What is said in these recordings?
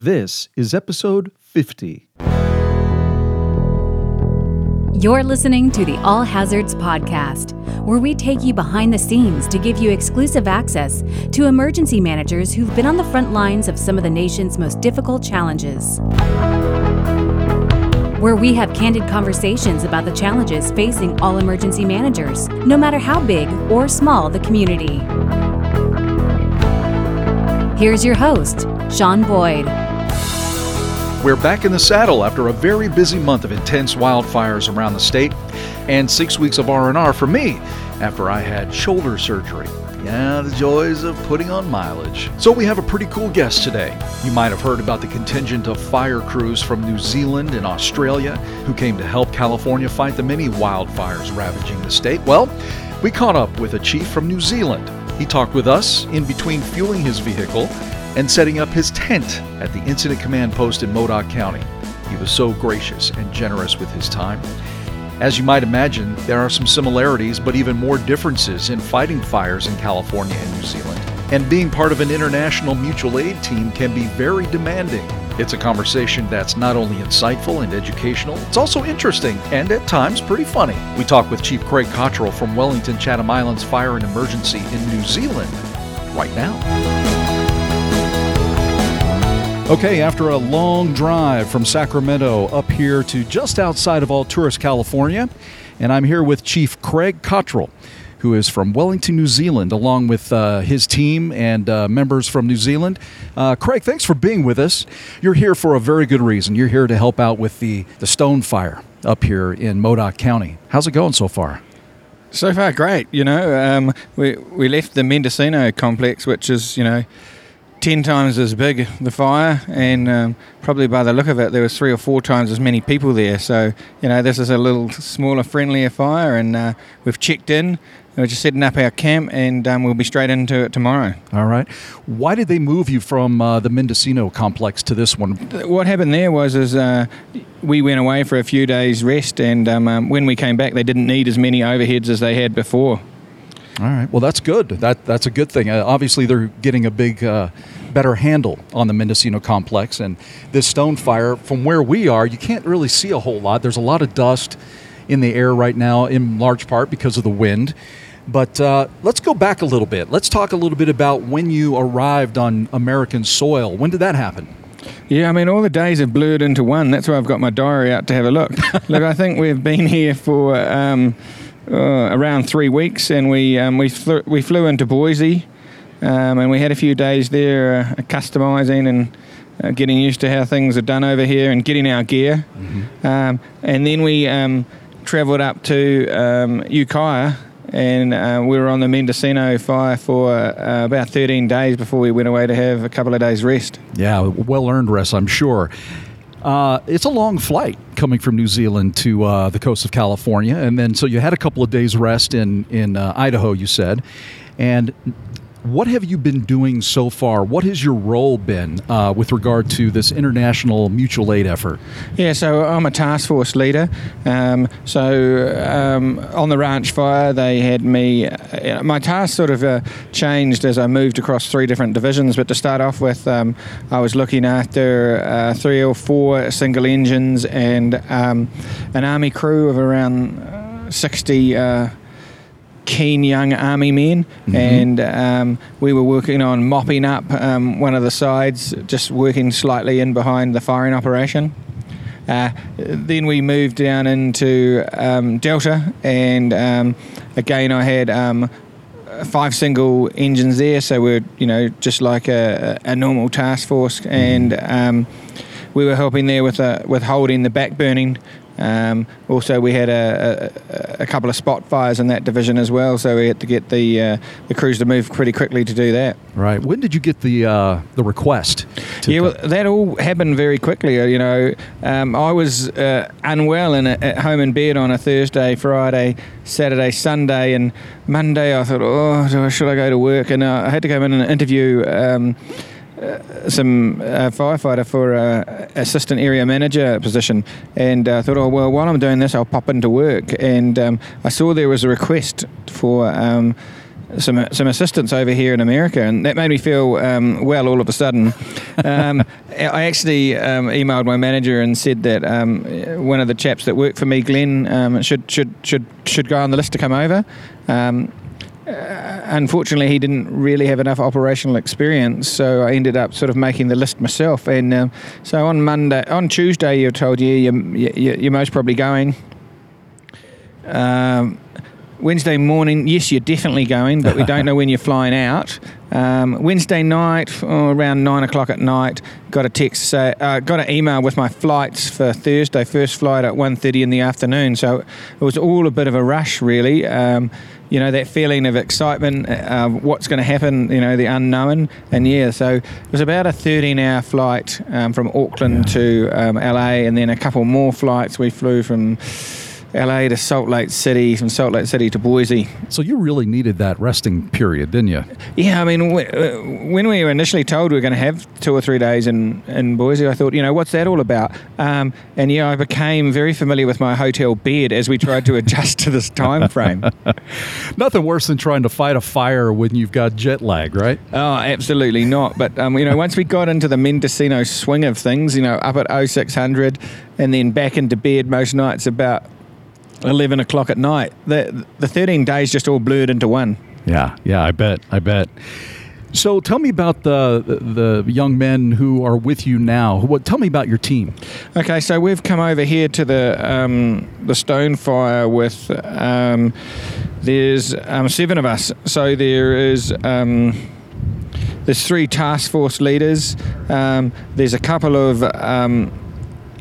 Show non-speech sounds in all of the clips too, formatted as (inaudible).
This is episode 50. You're listening to the All Hazards Podcast, where we take you behind the scenes to give you exclusive access to emergency managers who've been on the front lines of some of the nation's most difficult challenges. Where we have candid conversations about the challenges facing all emergency managers, no matter how big or small the community. Here's your host, Sean Boyd. We're back in the saddle after a very busy month of intense wildfires around the state and 6 weeks of R&R for me after I had shoulder surgery. Yeah, the joys of putting on mileage. So we have a pretty cool guest today. You might have heard about the contingent of fire crews from New Zealand and Australia who came to help California fight the many wildfires ravaging the state. Well, we caught up with a chief from New Zealand he talked with us in between fueling his vehicle and setting up his tent at the Incident Command Post in Modoc County. He was so gracious and generous with his time. As you might imagine, there are some similarities, but even more differences in fighting fires in California and New Zealand. And being part of an international mutual aid team can be very demanding. It's a conversation that's not only insightful and educational, it's also interesting and at times pretty funny. We talk with Chief Craig Cottrell from Wellington Chatham Islands Fire and Emergency in New Zealand right now. Okay, after a long drive from Sacramento up here to just outside of Alturas, California, and I'm here with Chief Craig Cottrell who is from Wellington, New Zealand, along with uh, his team and uh, members from New Zealand. Uh, Craig, thanks for being with us. You're here for a very good reason. You're here to help out with the, the stone fire up here in Modoc County. How's it going so far? So far, great. You know, um, we, we left the Mendocino complex, which is, you know, 10 times as big the fire and um, probably by the look of it there was three or four times as many people there so you know this is a little smaller friendlier fire and uh, we've checked in we're just setting up our camp, and um, we'll be straight into it tomorrow. All right. Why did they move you from uh, the Mendocino complex to this one? What happened there was is uh, we went away for a few days rest, and um, um, when we came back, they didn't need as many overheads as they had before. All right. Well, that's good. That that's a good thing. Uh, obviously, they're getting a big, uh, better handle on the Mendocino complex, and this stone fire. From where we are, you can't really see a whole lot. There's a lot of dust in the air right now, in large part because of the wind. But uh, let's go back a little bit. Let's talk a little bit about when you arrived on American soil. When did that happen? Yeah, I mean, all the days have blurred into one. That's why I've got my diary out to have a look. (laughs) look, I think we've been here for um, uh, around three weeks, and we um, we flew, we flew into Boise, um, and we had a few days there uh, customizing and. Uh, getting used to how things are done over here and getting our gear. Mm-hmm. Um, and then we um, travelled up to um, Ukiah and uh, we were on the Mendocino fire for uh, about 13 days before we went away to have a couple of days rest. Yeah, well earned rest, I'm sure. Uh, it's a long flight coming from New Zealand to uh, the coast of California, and then so you had a couple of days rest in in uh, Idaho, you said, and what have you been doing so far? What has your role been uh, with regard to this international mutual aid effort? Yeah, so I'm a task force leader. Um, so um, on the ranch fire, they had me. Uh, my task sort of uh, changed as I moved across three different divisions. But to start off with, um, I was looking after uh, three or four single engines and um, an army crew of around uh, 60 uh, keen young army men, mm-hmm. and um, we were working on mopping up um, one of the sides, just working slightly in behind the firing operation. Uh, then we moved down into um, Delta, and um, again I had um, five single engines there, so we're you know just like a, a normal task force, and mm-hmm. um, we were helping there with uh, with holding the back burning um, also, we had a, a, a, couple of spot fires in that division as well, so we had to get the uh, the crews to move pretty quickly to do that. Right. When did you get the uh, the request? yeah, well, that all happened very quickly. Uh, you know, um, I was uh, unwell and at home in bed on a Thursday, Friday, Saturday, Sunday, and Monday. I thought, oh, should I go to work? And uh, I had to go in and interview. Um, uh, some uh, firefighter for uh, assistant area manager position, and I thought, oh well, while I'm doing this, I'll pop into work, and um, I saw there was a request for. Um, some some assistance over here in America, and that made me feel um, well all of a sudden. Um, (laughs) I actually um, emailed my manager and said that um, one of the chaps that worked for me, Glenn, um, should should should should go on the list to come over. Uh, unfortunately, he didn't really have enough operational experience, so I ended up sort of making the list myself. And um, so on Monday, on Tuesday, you're told, you're, you're most probably going. Um, Wednesday morning, yes, you're definitely going, but we don't know when you're flying out. Um, Wednesday night, oh, around nine o'clock at night, got a text, say, uh, got an email with my flights for Thursday, first flight at 1.30 in the afternoon. So it was all a bit of a rush, really. Um, you know that feeling of excitement, uh, what's going to happen, you know the unknown, and yeah, so it was about a 13-hour flight um, from Auckland yeah. to um, LA, and then a couple more flights. We flew from LA to Salt Lake City, from Salt Lake City to Boise. So you really needed that resting period, didn't you? Yeah, I mean, uh, when we were initially told we were going to have two or three days in, in Boise, I thought, you know, what's that all about? Um, and yeah, I became very familiar with my hotel bed as we tried to (laughs) adjust to this time frame. (laughs) Nothing worse than trying to fight a fire when you've got jet lag, right? Oh, absolutely not. But, um, you know, once we got into the Mendocino swing of things, you know, up at 0600 and then back into bed most nights about 11 o'clock at night. The, the 13 days just all blurred into one. Yeah, yeah, I bet, I bet. So tell me about the the young men who are with you now. What tell me about your team? Okay, so we've come over here to the um, the Stonefire with um, there's um, seven of us. So there is um, there's three task force leaders. Um, there's a couple of um,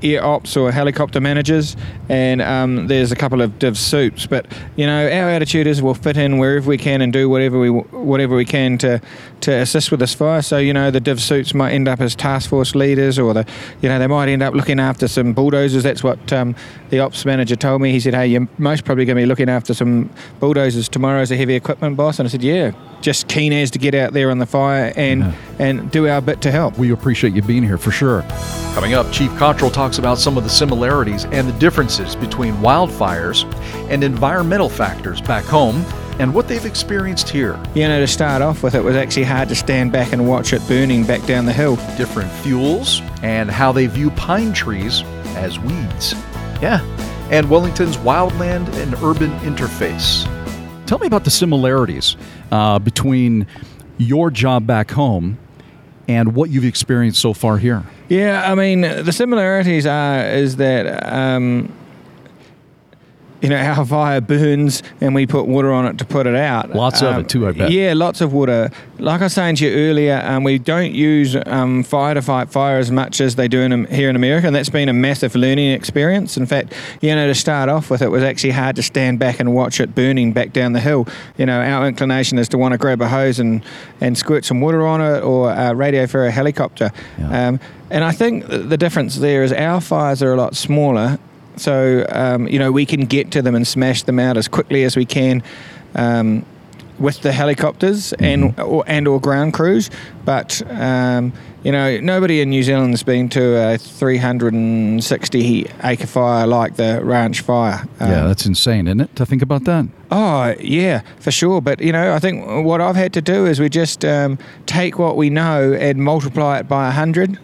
air ops or helicopter managers, and um, there's a couple of div sups. But you know, our attitude is we'll fit in wherever we can and do whatever we whatever we can to to assist with this fire. So you know, the div sups might end up as task force leaders, or the you know they might end up looking after some bulldozers. That's what um, the ops manager told me. He said, "Hey, you're most probably going to be looking after some bulldozers tomorrow as a heavy equipment boss." And I said, "Yeah." Just keen as to get out there on the fire and yeah. and do our bit to help. We appreciate you being here for sure. Coming up, Chief Cottrell talks about some of the similarities and the differences between wildfires and environmental factors back home and what they've experienced here. You know, to start off with, it was actually hard to stand back and watch it burning back down the hill. Different fuels and how they view pine trees as weeds. Yeah, and Wellington's wildland and urban interface. Tell me about the similarities uh, between your job back home and what you've experienced so far here. Yeah, I mean, the similarities are is that um, you know, our fire burns and we put water on it to put it out. Lots um, of it too, I bet. Yeah, lots of water. Like I was saying to you earlier, um, we don't use um, fire to fight fire as much as they do in, here in America, and that's been a massive learning experience. In fact, you know, to start off with, it was actually hard to stand back and watch it burning back down the hill. You know, our inclination is to want to grab a hose and, and squirt some water on it or uh, radio for a helicopter. Yeah. Um, and I think the difference there is our fires are a lot smaller so um, you know we can get to them and smash them out as quickly as we can. Um, with the helicopters and mm-hmm. or, and or ground crews, but um, you know nobody in New Zealand's been to a 360 acre fire like the Ranch Fire. Um, yeah, that's insane, isn't it? To think about that. Oh yeah, for sure. But you know, I think what I've had to do is we just um, take what we know and multiply it by a hundred.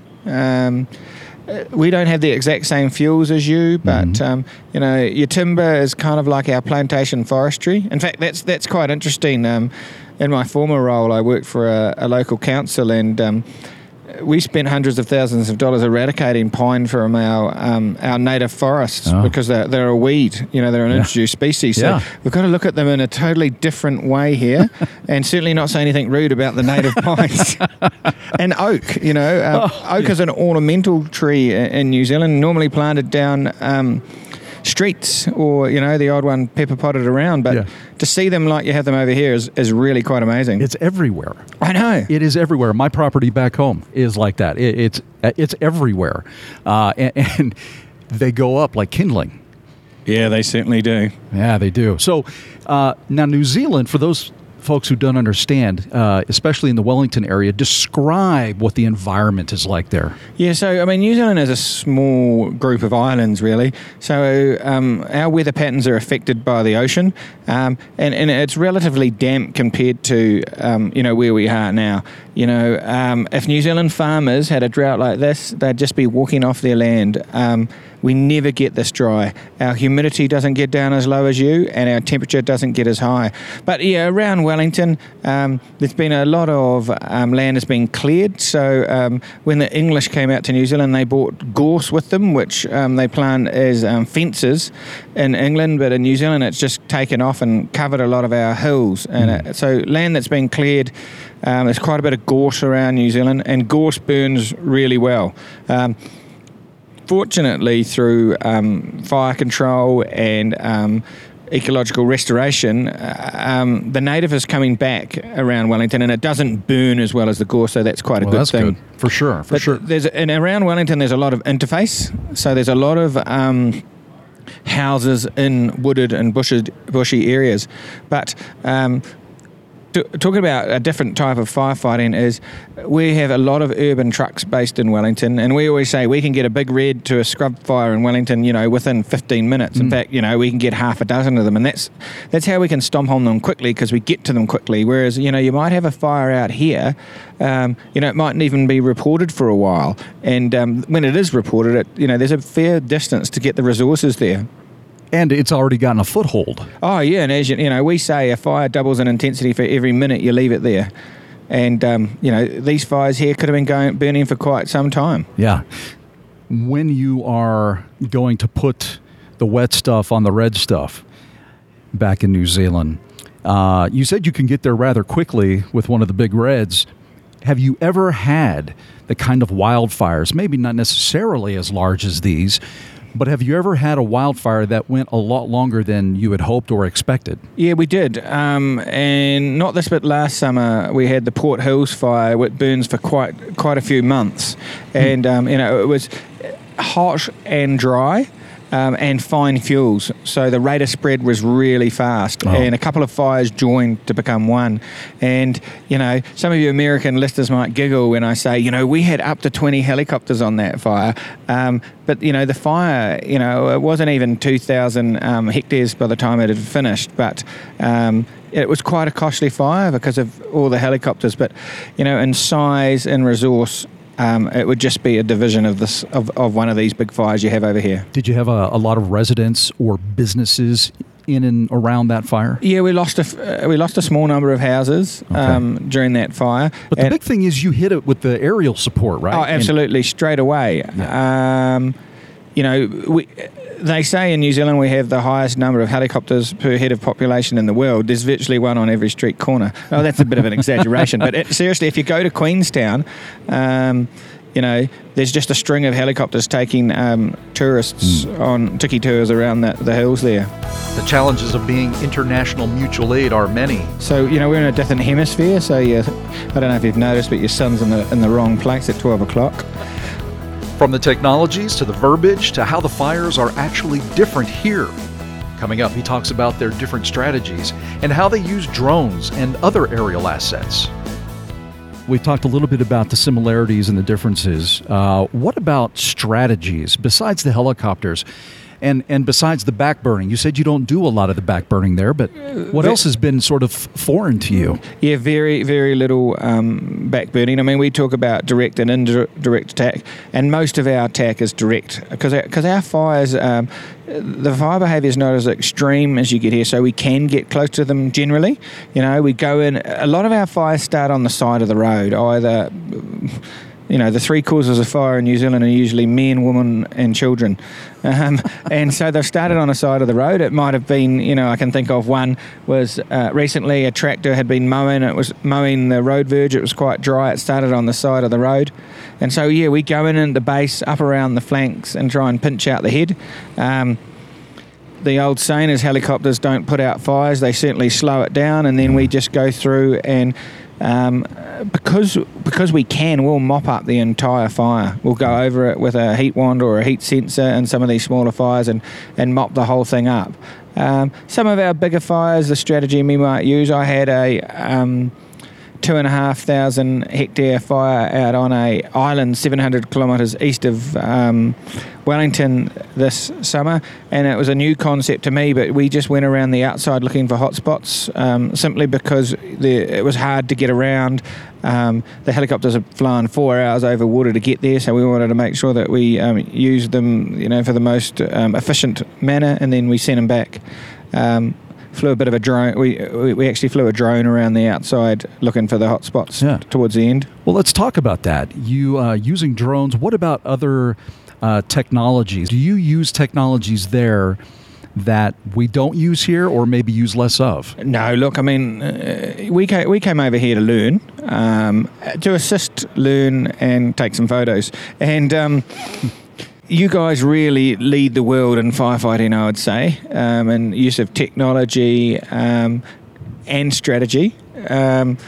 Uh, we don't have the exact same fuels as you, but mm-hmm. um, you know your timber is kind of like our plantation forestry. In fact, that's that's quite interesting. Um, in my former role, I worked for a, a local council, and um, we spent hundreds of thousands of dollars eradicating pine from our um, our native forests oh. because they're, they're a weed. You know, they're an yeah. introduced species. So yeah. we've got to look at them in a totally different way here, (laughs) and certainly not say anything rude about the native (laughs) pines (laughs) and oak. You know, uh, oh, oak yeah. is an ornamental tree in New Zealand, normally planted down. Um, streets or you know the odd one pepper potted around but yeah. to see them like you have them over here is, is really quite amazing. It's everywhere. I know. It is everywhere. My property back home is like that. It, it's it's everywhere. Uh, and, (laughs) and they go up like kindling. Yeah they certainly do. Yeah they do. So uh, now new zealand for those folks who don't understand, uh, especially in the Wellington area, describe what the environment is like there. Yeah, so I mean, New Zealand is a small group of islands, really. So um, our weather patterns are affected by the ocean, um, and, and it's relatively damp compared to um, you know where we are now. You know, um, if New Zealand farmers had a drought like this, they'd just be walking off their land. Um, we never get this dry. Our humidity doesn't get down as low as you, and our temperature doesn't get as high. But yeah, around Wellington, um, there's been a lot of um, land has been cleared. So um, when the English came out to New Zealand, they brought gorse with them, which um, they plant as um, fences in England. But in New Zealand, it's just taken off and covered a lot of our hills. And Mm. uh, so land that's been cleared. Um, there's quite a bit of gorse around New Zealand, and gorse burns really well. Um, fortunately, through um, fire control and um, ecological restoration, uh, um, the native is coming back around Wellington, and it doesn't burn as well as the gorse, so that's quite a Well, good that's thing. good for sure. For But sure. there's and around Wellington, there's a lot of interface. So there's a lot of um, houses in wooded and bushy, bushy areas, but. Um, t- Talking about a different type of firefighting is we have a lot of urban trucks based in Wellington, and we always say we can get a big red to a scrub fire in Wellington, you know, within 15 minutes. In fact, you know, we can get half a dozen of them, and that's that's how we can stomp on them quickly because we get to them quickly. Whereas, you know, you might have a fire out here, um, you know, it mightn't even be reported for a while, and um, when it is reported, it you know, there's a fair distance to get the resources there. And it's already gotten a foothold. Oh yeah, and as you, you know, we say a fire doubles in intensity for every minute you leave it there, and um, you know these fires here could have been going burning for quite some time. Yeah. When you are going to put the wet stuff on the red stuff back in New Zealand, uh, you said you can get there rather quickly with one of the big reds. Have you ever had the kind of wildfires, maybe not necessarily as large as these, but have you ever had a wildfire that went a lot longer than you had hoped or expected? Yeah, we did, um, and not this, but last summer we had the Port Hills fire, which burns for quite quite a few months, and um, you know it was hot and dry. Um, and fine fuels, so the rate of spread was really fast, Oh. and a couple of fires joined to become one. And you know, some of you American listeners might giggle when I say, you know, we had up to twenty helicopters on that fire, um, but you know, the fire, you know, it wasn't even two thousand um, hectares by the time it had finished, but um, it was quite a costly fire because of all the helicopters. But you know, in size and resource, um, it would just be a division of this of, of one of these big fires you have over here. Did you have a, a lot of residents or businesses in and around that fire? Yeah, we lost a uh, we lost a small number of houses um, during that fire. But the And- big thing is you hit it with the aerial support, right? Oh, And- absolutely, straight away. Um, you know, we, they say in New Zealand we have the highest number of helicopters per head of population in the world. There's virtually one on every street corner. Oh, that's a bit of an exaggeration, but it, seriously, if you go to Queenstown, um, you know, there's just a string of helicopters taking um, tourists on tiki tours around the, the hills there. The challenges of being international mutual aid are many. So you know we're in a different hemisphere. So yeah, I don't know if you've noticed, but your sun's in the in the wrong place at twelve o'clock. From the technologies to the verbiage to how the fires are actually different here. Coming up, he talks about their different strategies and how they use drones and other aerial assets. We've talked a little bit about the similarities and the differences. Uh, what about strategies besides the helicopters? And, and besides the backburning, you said you don't do a lot of the backburning there, but what else has been sort of foreign to you? Yeah, very, very little um, backburning. I mean, we talk about direct and indirect attack, and most of our attack is direct because because our fires, um, the fire behaviour is not as extreme as you get here, so we can get close to them generally. You know, we go in. A lot of our fires start on the side of the road, either. You know, the three causes of fire in New Zealand are usually men, women, and children. Um, (laughs) and so they've started on the side of the road. It might have been, you know, I can think of one was uh, recently a tractor had been mowing. It was mowing the road verge. It was quite dry. It started on the side of the road. And so, yeah, we go in at the base, up around the flanks, and try and pinch out the head. Um, the old saying is helicopters don't put out fires, they certainly slow it down, and then we just go through and um, because because we can, we'll mop up the entire fire. We'll go over it with a heat wand or a heat sensor and some of these smaller fires and, and mop the whole thing up. Um, some of our bigger fires, the strategy we might use, I had a um, two and a half thousand hectare fire out on a island 700 kilometres east of um, Wellington this summer, and it was a new concept to me. But we just went around the outside looking for hotspots, um, simply because the, it was hard to get around. Um, the helicopters are flying four hours over water to get there, so we wanted to make sure that we um, used them, you know, for the most um, efficient manner, and then we sent them back. Um, flew a bit of a drone. We, we actually flew a drone around the outside looking for the hotspots Yeah. towards the end. Well, let's talk about that. You uh, using drones. What about other uh, technologies? Do you use technologies there that we don't use here, or maybe use less of? No, look, I mean, uh, we came, we came over here to learn, um, to assist, learn, and take some photos. And um, you guys really lead the world in firefighting, I would say, um, and use of technology um, and strategy. Um,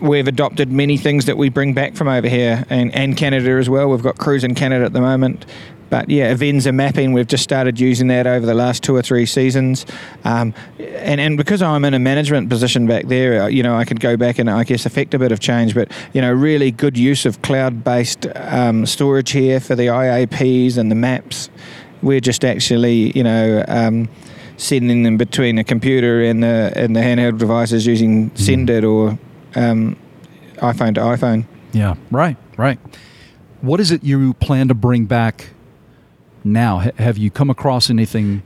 we've adopted many things that we bring back from over here and, and Canada as well. We've got crews in Canada at the moment. But yeah, Avenza mapping, we've just started using that over the last two or three seasons. Um, and, and because I'm in a management position back there, uh, you know, I could go back and I guess affect a bit of change. But, you know, really good use of cloud based um, storage here for the IAPs and the maps. We're just actually, you know, um, sending them between a computer and the, and the handheld devices using Sendit or um, iPhone to iPhone. Yeah, right, right. What is it you plan to bring back now? H- have you come across anything?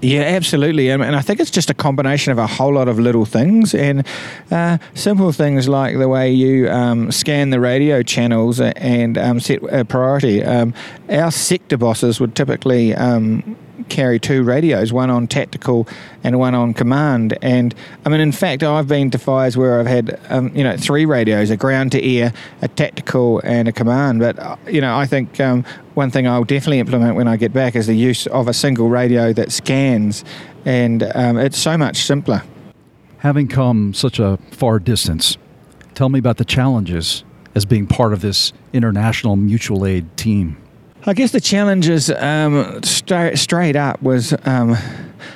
Yeah, absolutely, and, I think it's just a combination of a whole lot of little things and uh, simple things like the way you um, scan the radio channels and um, set a priority. Um, our sector bosses would typically um, carry two radios, one on tactical and one on command. And I mean, in fact, I've been to fires where I've had um, you know three radios: a ground to air, a tactical, and a command. But uh, you know, I think um, one thing I'll definitely implement when I get back is the use of a single radio that scans, and um, it's so much simpler. Having come such a far distance, tell me about the challenges as being part of this international mutual aid team. I guess the challenges um, stra- straight up was um,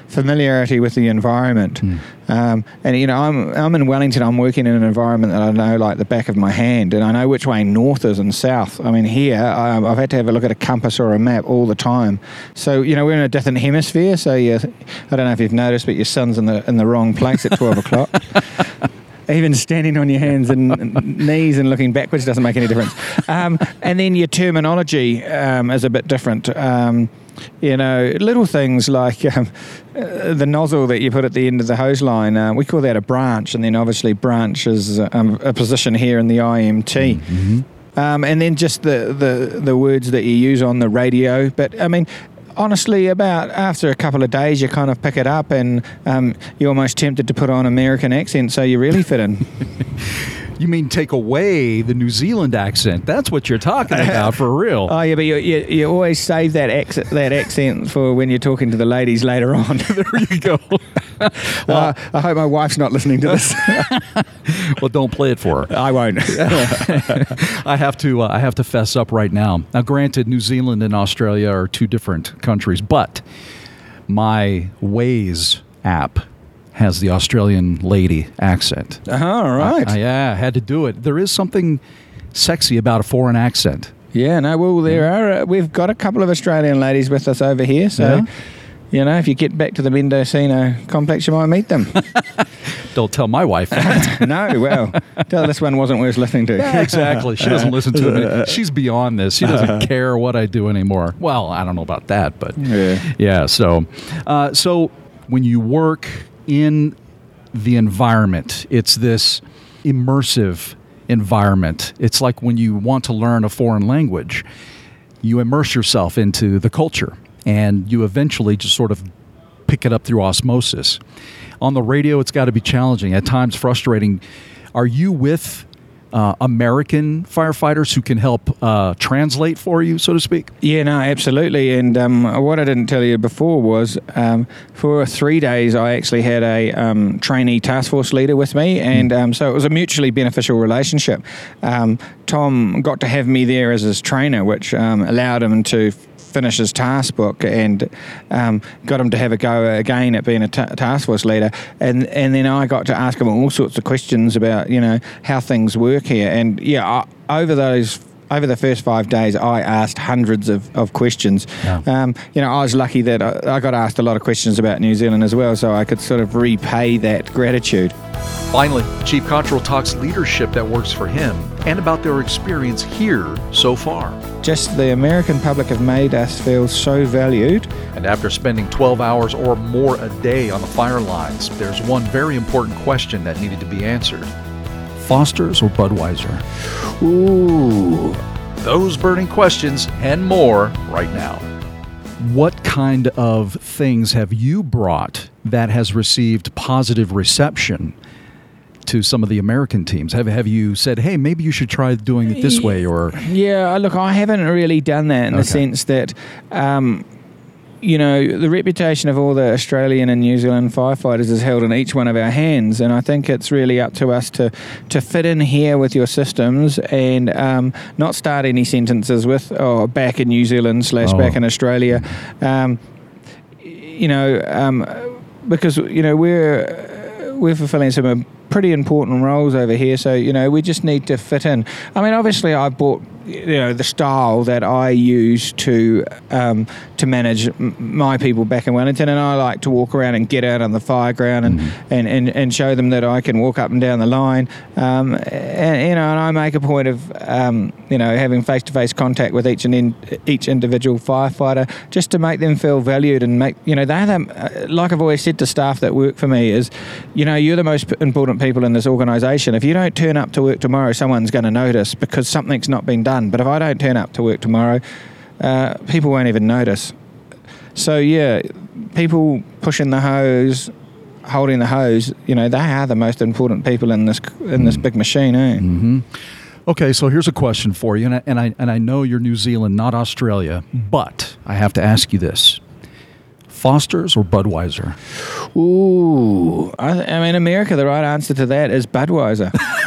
familiarity with the environment. Um, and you know, I'm I'm in Wellington. I'm working in an environment that I know like the back of my hand, and I know which way north is and south. I mean, here um, I've had to have a look at a compass or a map all the time. So you know, we're in a different hemisphere. So you, I don't know if you've noticed, but your sun's in the in the wrong place at twelve o'clock. (laughs) Even standing on your hands and (laughs) knees and looking backwards doesn't make any difference. Um, and then your terminology um, is a bit different. Um, you know, little things like um, uh, the nozzle that you put at the end of the hose line, uh, we call that a branch, and then obviously branch is um, a position here in the IMT. Um, and then just the, the, the words that you use on the radio. But I mean, honestly, about after a couple of days, you kind of pick it up and um, you're almost tempted to put on American accent so you really fit in. (laughs) You mean take away the New Zealand accent? That's what you're talking (laughs) about for real. Oh yeah, but you, you, you always save that accent, that accent for when you're talking to the ladies later on. (laughs) there you go. (laughs) Uh, I hope my wife's not listening to this. well, don't play it for her. I won't. I have to. Uh, I have to fess up right now. Now, granted, New Zealand and Australia are two different countries, but my Waze app has the Australian lady accent. uh-huh, all right. I- yeah, I had to do it. There is something sexy about a foreign accent. yeah, no, well, there are. Uh, we've got a couple of Australian ladies with us over here, so. Yeah. You know, if you get back to the Mendocino complex, you might meet them. (laughs) Don't tell my wife that. (laughs) no, well, tell this one wasn't worth listening to. Yeah, exactly. She doesn't listen to it. She's beyond this. She doesn't care what I do anymore. Well, I don't know about that, but Yeah. yeah. So, uh, so when you work in the environment, it's this immersive environment. It's like when you want to learn a foreign language, you immerse yourself into the culture, and you eventually just sort of pick it up through osmosis. On the radio, it's got to be challenging, at times frustrating. Are you with uh, American firefighters who can help uh, translate for you, so to speak? Yeah, no, absolutely. And um, what I didn't tell you before was um, for three days I actually had a um, trainee task force leader with me, and um, so it was a mutually beneficial relationship. Um, Tom got to have me there as his trainer, which um, allowed him to finish his task book and um, got him to have a go again at being a task force leader. And and then I got to ask him all sorts of questions about you know how things work here. And yeah, I, over those over the first five days, I asked hundreds of, of questions. Yeah. Um, you know, I was lucky that I, I got asked a lot of questions about New Zealand as well, so I could sort of repay that gratitude. Finally, Chief Cottrell talks leadership that works for him and about their experience here so far. Just the American public have made us feel so valued. And after spending 12 hours or more a day on the fire lines, there's one very important question that needed to be answered Foster's or Budweiser? Ooh. Those burning questions and more right now. What kind of things have you brought that has received positive reception to some of the American teams? Have have you said, "Hey, maybe you should try doing it this way," or Yeah, look, I haven't really done that in the sense that, um, you know, the reputation of all the Australian and New Zealand firefighters is held in each one of our hands, and I think it's really up to us to to fit in here with your systems and um, not start any sentences with "oh, back in New Zealand" slash Oh. "back in Australia." Um, you know, um, because you know we're we're fulfilling some uh, pretty important roles over here. So you know, we just need to fit in. I mean, obviously, I've bought you know the style that I use to um, to manage m- my people back in Wellington, and I like to walk around and get out on the fire ground and, and, and, and show them that I can walk up and down the line. Um, and you know, and I make a point of um, you know having face to face contact with each and in, each individual firefighter just to make them feel valued and make you know they're the, uh, like I've always said to staff that work for me is you know you're the most important people in this organisation. If you don't turn up to work tomorrow, someone's going to notice because something's not been done. But if I don't turn up to work tomorrow, uh, people won't even notice. So yeah, people pushing the hose, holding the hose, you know, they are the most important people in this in this big machine, eh? Okay, so here's a question for you, and I, and I and I know you're New Zealand, not Australia, but I have to ask you this: Foster's or Budweiser? Ooh, I, I mean, America. The right answer to that is Budweiser. (laughs)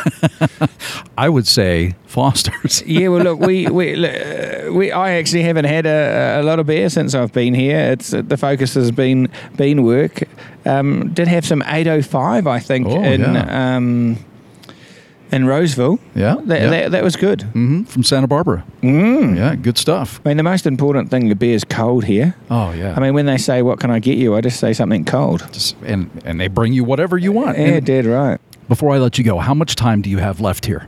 I would say Foster's. (laughs) yeah, well, look, we we (laughs) uh, we I actually haven't had a, a lot of beer since I've been here. It's uh, the focus has been been work. Um, did have some 805, I think, Oh, in yeah. um, in Roseville. Yeah, that, yeah. that, that was good. hmm from Santa Barbara. Mm. Yeah, good stuff. I mean, the most important thing to beer is cold here. Oh yeah. I mean, when they say, "What can I get you?" I just say something cold. Just- and and they bring you whatever you want. Yeah, And dead right. Before I let you go, how much time do you have left here?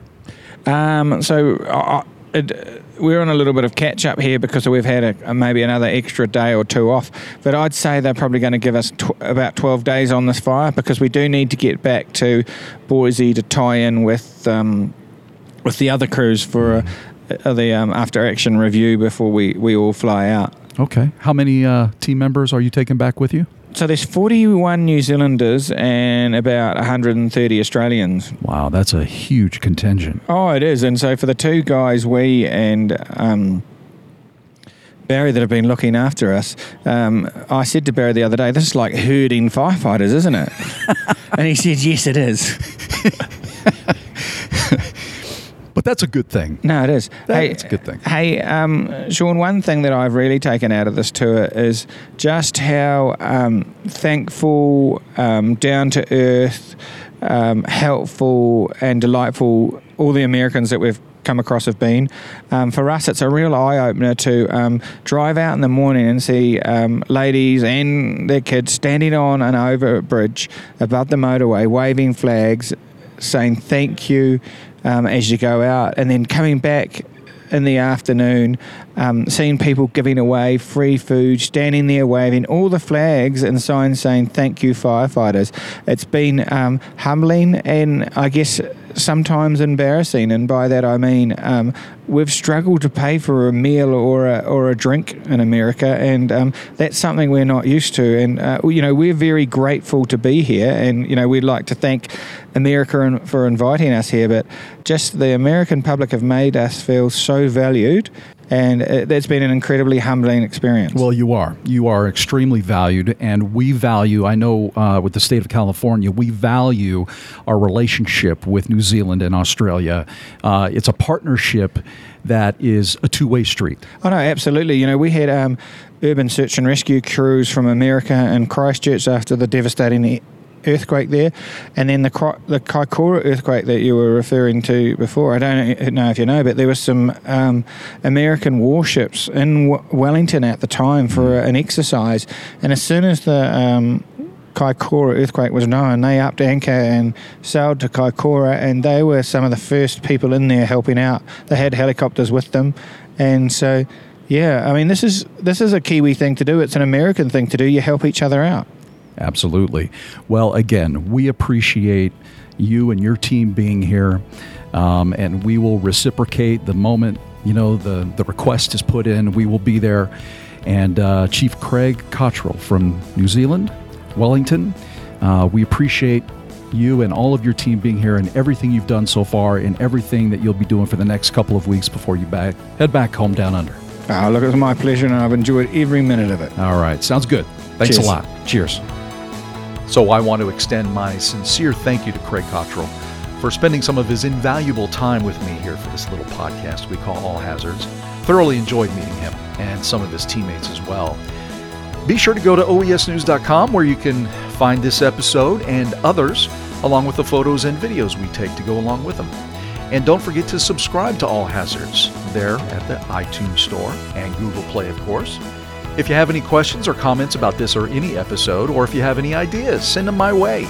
Um, so uh, it, we're on a little bit of catch up here because we've had a, a, maybe another extra day or two off. But I'd say they're probably going to give us tw- about 12 days on this fire because we do need to get back to Boise to tie in with um, with the other crews for uh, the um, after action review before we, we all fly out. Okay. How many uh, team members are you taking back with you? So there's 41 New Zealanders and about 130 Australians. Wow, that's a huge contingent. Oh, it is. And so for the two guys, we and um, Barry that have been looking after us, um, I said to Barry the other day, "This is like herding firefighters, isn't it?" (laughs) and he said, "Yes, it is." (laughs) But that's a good thing. No, it is. That's a good thing. Hey, um, Sean, one thing that I've really taken out of this tour is just how um, thankful, um, down to earth, um, helpful, and delightful all the Americans that we've come across have been. Um, for us, it's a real eye opener to um, drive out in the morning and see um, ladies and their kids standing on an overbridge above the motorway, waving flags, saying thank you um, as you go out, and then coming back in the afternoon, um, seeing people giving away free food, standing there waving all the flags and signs saying thank you, firefighters. It's been um, humbling and I guess sometimes embarrassing, and by that I mean um, we've struggled to pay for a meal or a, or a drink in America, and um, that's something we're not used to. And uh, you know we're very grateful to be here, and you know we'd like to thank America for inviting us here, but just the American public have made us feel so valued. And it, that's been an incredibly humbling experience. Well, you are. You are extremely valued, and we value. I know uh, with the state of California, we value our relationship with New Zealand and Australia. Uh, it's a partnership that is a two-way street. Oh no, absolutely. You know, we had um, urban search and rescue crews from America and Christchurch after the devastating earthquake there, and then the the Kaikoura earthquake that you were referring to before. I don't know if you know, but there was some um, American warships in w- Wellington at the time for an exercise, and as soon as the um, Kaikoura earthquake was known, they upped anchor and sailed to Kaikoura, and they were some of the first people in there helping out. They had helicopters with them, and so. Yeah, I mean this is this is a Kiwi thing to do. It's an American thing to do. You help each other out. Absolutely. Well, again, we appreciate you and your team being here, um, and we will reciprocate the moment you know the the request is put in. We will be there. And uh, Chief Craig Cottrell from New Zealand, Wellington, uh, we appreciate you and all of your team being here and everything you've done so far and everything that you'll be doing for the next couple of weeks before you back head back home down under. Oh, look, it's my pleasure, and I've enjoyed every minute of it. All right, sounds good. Thanks Cheers. a lot. Cheers. So I want to extend my sincere thank you to Craig Cottrell for spending some of his invaluable time with me here for this little podcast we call All Hazards. Thoroughly enjoyed meeting him and some of his teammates as well. Be sure to go to oesnews.com where you can find this episode and others, along with the photos and videos we take to go along with them. And don't forget to subscribe to All Hazards there at the iTunes Store and Google Play, of course. If you have any questions or comments about this or any episode, or if you have any ideas, send them my way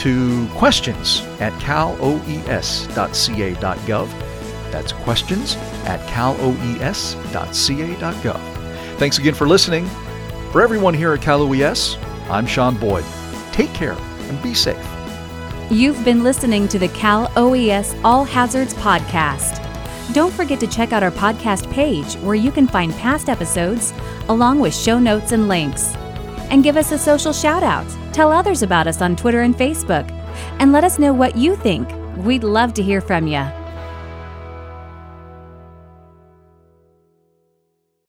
to questions at caloes.ca.gov. That's questions at caloes.ca.gov. Thanks again for listening. For everyone here at Cal OES, I'm Sean Boyd. Take care and be safe. You've been listening to the Cal OES All Hazards Podcast. Don't forget to check out our podcast page where you can find past episodes along with show notes and links. And give us a social shout out. Tell others about us on Twitter and Facebook. And let us know what you think. We'd love to hear from you.